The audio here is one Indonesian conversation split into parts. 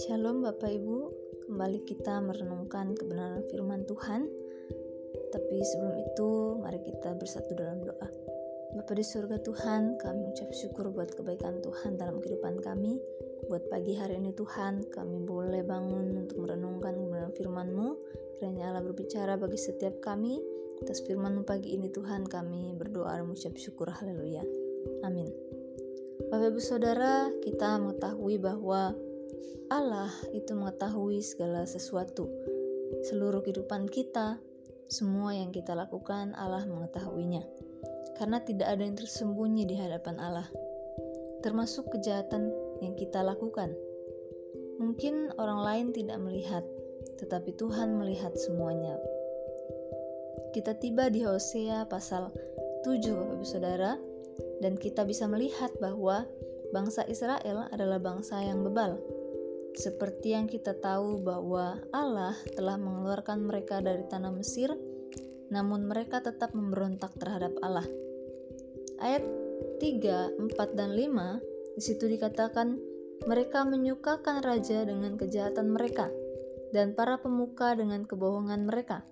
Shalom Bapak Ibu, kembali kita merenungkan kebenaran firman Tuhan. Tapi sebelum itu, mari kita bersatu dalam doa. Bapa di surga Tuhan, kami ucap syukur buat kebaikan Tuhan dalam kehidupan kami. Buat pagi hari ini Tuhan, kami boleh bangun untuk merenungkan kebenaran firman-Mu. Kiranya Allah berbicara bagi setiap kami. Atas firman-Mu pagi ini Tuhan, kami berdoa dan mengucap syukur. Haleluya. Amin. Bapak Ibu Saudara, kita mengetahui bahwa Allah itu mengetahui segala sesuatu. Seluruh kehidupan kita, semua yang kita lakukan, Allah mengetahuinya. Karena tidak ada yang tersembunyi di hadapan Allah, termasuk kejahatan yang kita lakukan. Mungkin orang lain tidak melihat, tetapi Tuhan melihat semuanya. Kita tiba di Hosea pasal 7 Bapak Ibu Saudara, dan kita bisa melihat bahwa bangsa Israel adalah bangsa yang bebal seperti yang kita tahu bahwa Allah telah mengeluarkan mereka dari tanah Mesir, namun mereka tetap memberontak terhadap Allah. Ayat 3, 4, dan 5 di situ dikatakan mereka menyukakan raja dengan kejahatan mereka dan para pemuka dengan kebohongan mereka.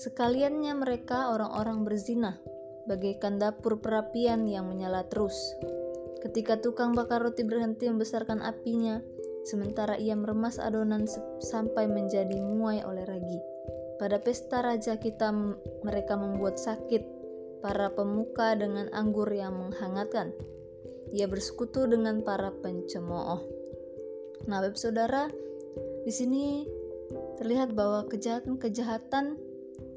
Sekaliannya mereka orang-orang berzina, bagaikan dapur perapian yang menyala terus. Ketika tukang bakar roti berhenti membesarkan apinya, sementara ia meremas adonan sampai menjadi muai oleh ragi. Pada pesta raja kita mereka membuat sakit para pemuka dengan anggur yang menghangatkan. Ia bersekutu dengan para pencemooh. Nah, Bapak Saudara, di sini terlihat bahwa kejahatan-kejahatan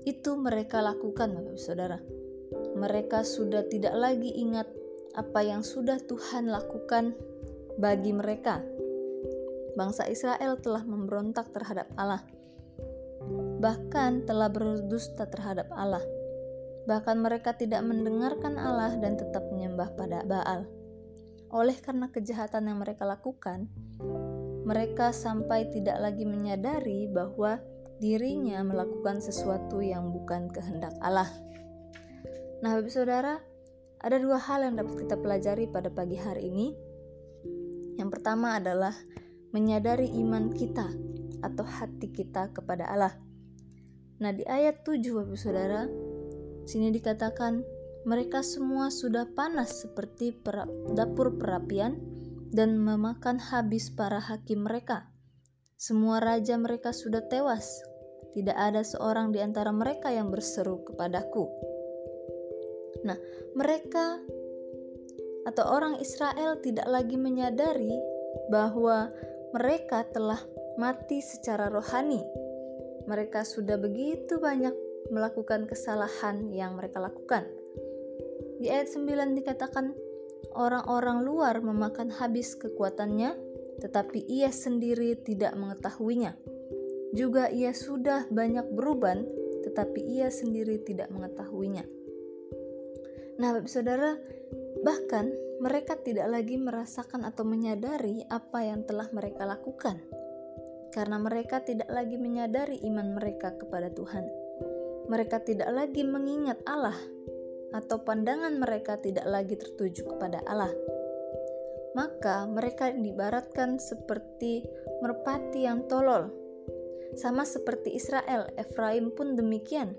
itu mereka lakukan, Bapak Saudara. Mereka sudah tidak lagi ingat apa yang sudah Tuhan lakukan bagi mereka bangsa Israel telah memberontak terhadap Allah, bahkan telah berdusta terhadap Allah. Bahkan mereka tidak mendengarkan Allah dan tetap menyembah pada Baal. Oleh karena kejahatan yang mereka lakukan, mereka sampai tidak lagi menyadari bahwa dirinya melakukan sesuatu yang bukan kehendak Allah. Nah, Bapak Saudara, ada dua hal yang dapat kita pelajari pada pagi hari ini. Yang pertama adalah menyadari iman kita atau hati kita kepada Allah. Nah, di ayat 7 Bapak Saudara, sini dikatakan mereka semua sudah panas seperti per dapur perapian dan memakan habis para hakim mereka. Semua raja mereka sudah tewas. Tidak ada seorang di antara mereka yang berseru kepadaku. Nah, mereka atau orang Israel tidak lagi menyadari bahwa mereka telah mati secara rohani. Mereka sudah begitu banyak melakukan kesalahan yang mereka lakukan. Di ayat 9 dikatakan, orang-orang luar memakan habis kekuatannya, tetapi ia sendiri tidak mengetahuinya. Juga ia sudah banyak beruban, tetapi ia sendiri tidak mengetahuinya. Nah, Saudara, bahkan mereka tidak lagi merasakan atau menyadari apa yang telah mereka lakukan, karena mereka tidak lagi menyadari iman mereka kepada Tuhan. Mereka tidak lagi mengingat Allah, atau pandangan mereka tidak lagi tertuju kepada Allah. Maka mereka dibaratkan seperti merpati yang tolol, sama seperti Israel, Efraim pun demikian.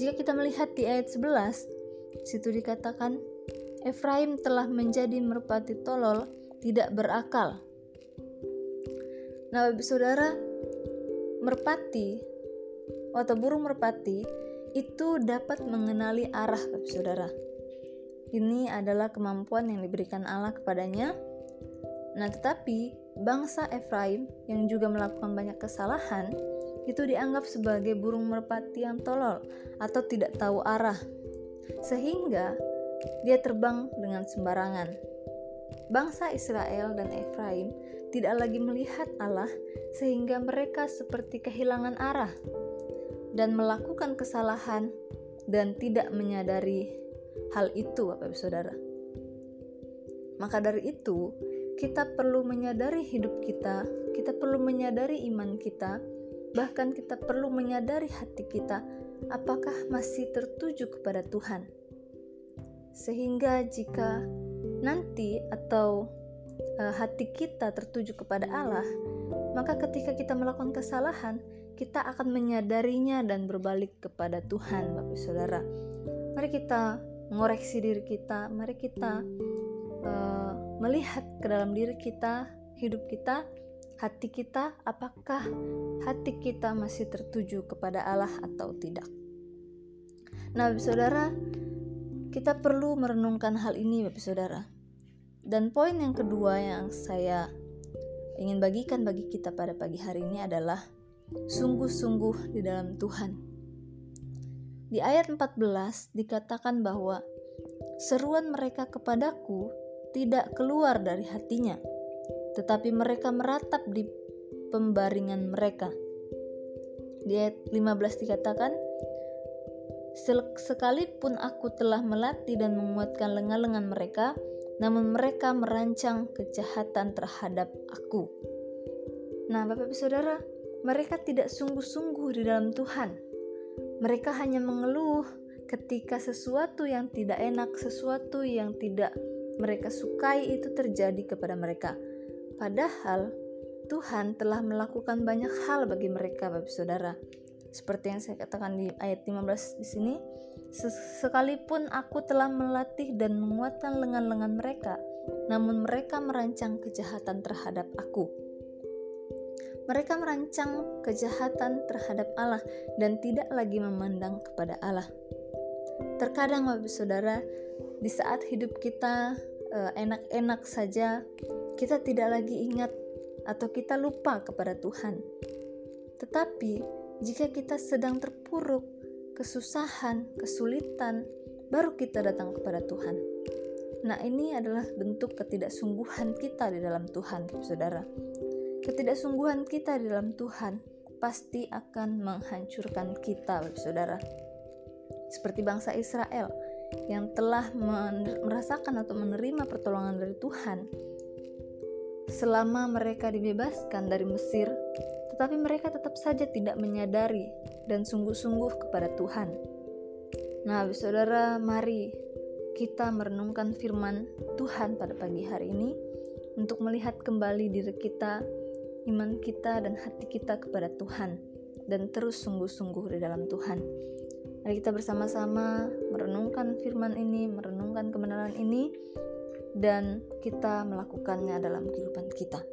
Jika kita melihat di ayat 11, situ dikatakan, Efraim telah menjadi merpati tolol, tidak berakal. Nah, saudara, merpati atau burung merpati itu dapat mengenali arah, saudara. Ini adalah kemampuan yang diberikan Allah kepadanya. Nah, tetapi bangsa Efraim yang juga melakukan banyak kesalahan itu dianggap sebagai burung merpati yang tolol atau tidak tahu arah. Sehingga dia terbang dengan sembarangan. Bangsa Israel dan Efraim tidak lagi melihat Allah, sehingga mereka seperti kehilangan arah dan melakukan kesalahan dan tidak menyadari hal itu, Bapak Ibu Saudara. Maka dari itu, kita perlu menyadari hidup kita, kita perlu menyadari iman kita, bahkan kita perlu menyadari hati kita apakah masih tertuju kepada Tuhan sehingga jika nanti atau uh, hati kita tertuju kepada Allah, maka ketika kita melakukan kesalahan, kita akan menyadarinya dan berbalik kepada Tuhan, Bapak Saudara. Mari kita mengoreksi diri kita, mari kita uh, melihat ke dalam diri kita, hidup kita, hati kita, apakah hati kita masih tertuju kepada Allah atau tidak. Nah, Bapak Saudara, kita perlu merenungkan hal ini, Bapak Saudara. Dan poin yang kedua yang saya ingin bagikan bagi kita pada pagi hari ini adalah sungguh-sungguh di dalam Tuhan. Di ayat 14 dikatakan bahwa seruan mereka kepadaku tidak keluar dari hatinya, tetapi mereka meratap di pembaringan mereka. Di ayat 15 dikatakan, Sekalipun aku telah melatih dan menguatkan lengan-lengan mereka, namun mereka merancang kejahatan terhadap aku. Nah, Bapak Ibu Saudara, mereka tidak sungguh-sungguh di dalam Tuhan. Mereka hanya mengeluh ketika sesuatu yang tidak enak, sesuatu yang tidak mereka sukai itu terjadi kepada mereka. Padahal Tuhan telah melakukan banyak hal bagi mereka, Bapak Saudara. Seperti yang saya katakan di ayat 15 di sini, sekalipun aku telah melatih dan menguatkan lengan-lengan mereka, namun mereka merancang kejahatan terhadap aku. Mereka merancang kejahatan terhadap Allah dan tidak lagi memandang kepada Allah. Terkadang Bapak Saudara, di saat hidup kita eh, enak-enak saja, kita tidak lagi ingat atau kita lupa kepada Tuhan. Tetapi jika kita sedang terpuruk, kesusahan, kesulitan, baru kita datang kepada Tuhan. Nah, ini adalah bentuk ketidaksungguhan kita di dalam Tuhan, saudara. Ketidaksungguhan kita dalam Tuhan pasti akan menghancurkan kita, saudara. Seperti bangsa Israel yang telah merasakan atau menerima pertolongan dari Tuhan selama mereka dibebaskan dari Mesir tetapi mereka tetap saja tidak menyadari dan sungguh-sungguh kepada Tuhan. Nah, saudara, mari kita merenungkan firman Tuhan pada pagi hari ini untuk melihat kembali diri kita, iman kita, dan hati kita kepada Tuhan, dan terus sungguh-sungguh di dalam Tuhan. Mari kita bersama-sama merenungkan firman ini, merenungkan kebenaran ini, dan kita melakukannya dalam kehidupan kita.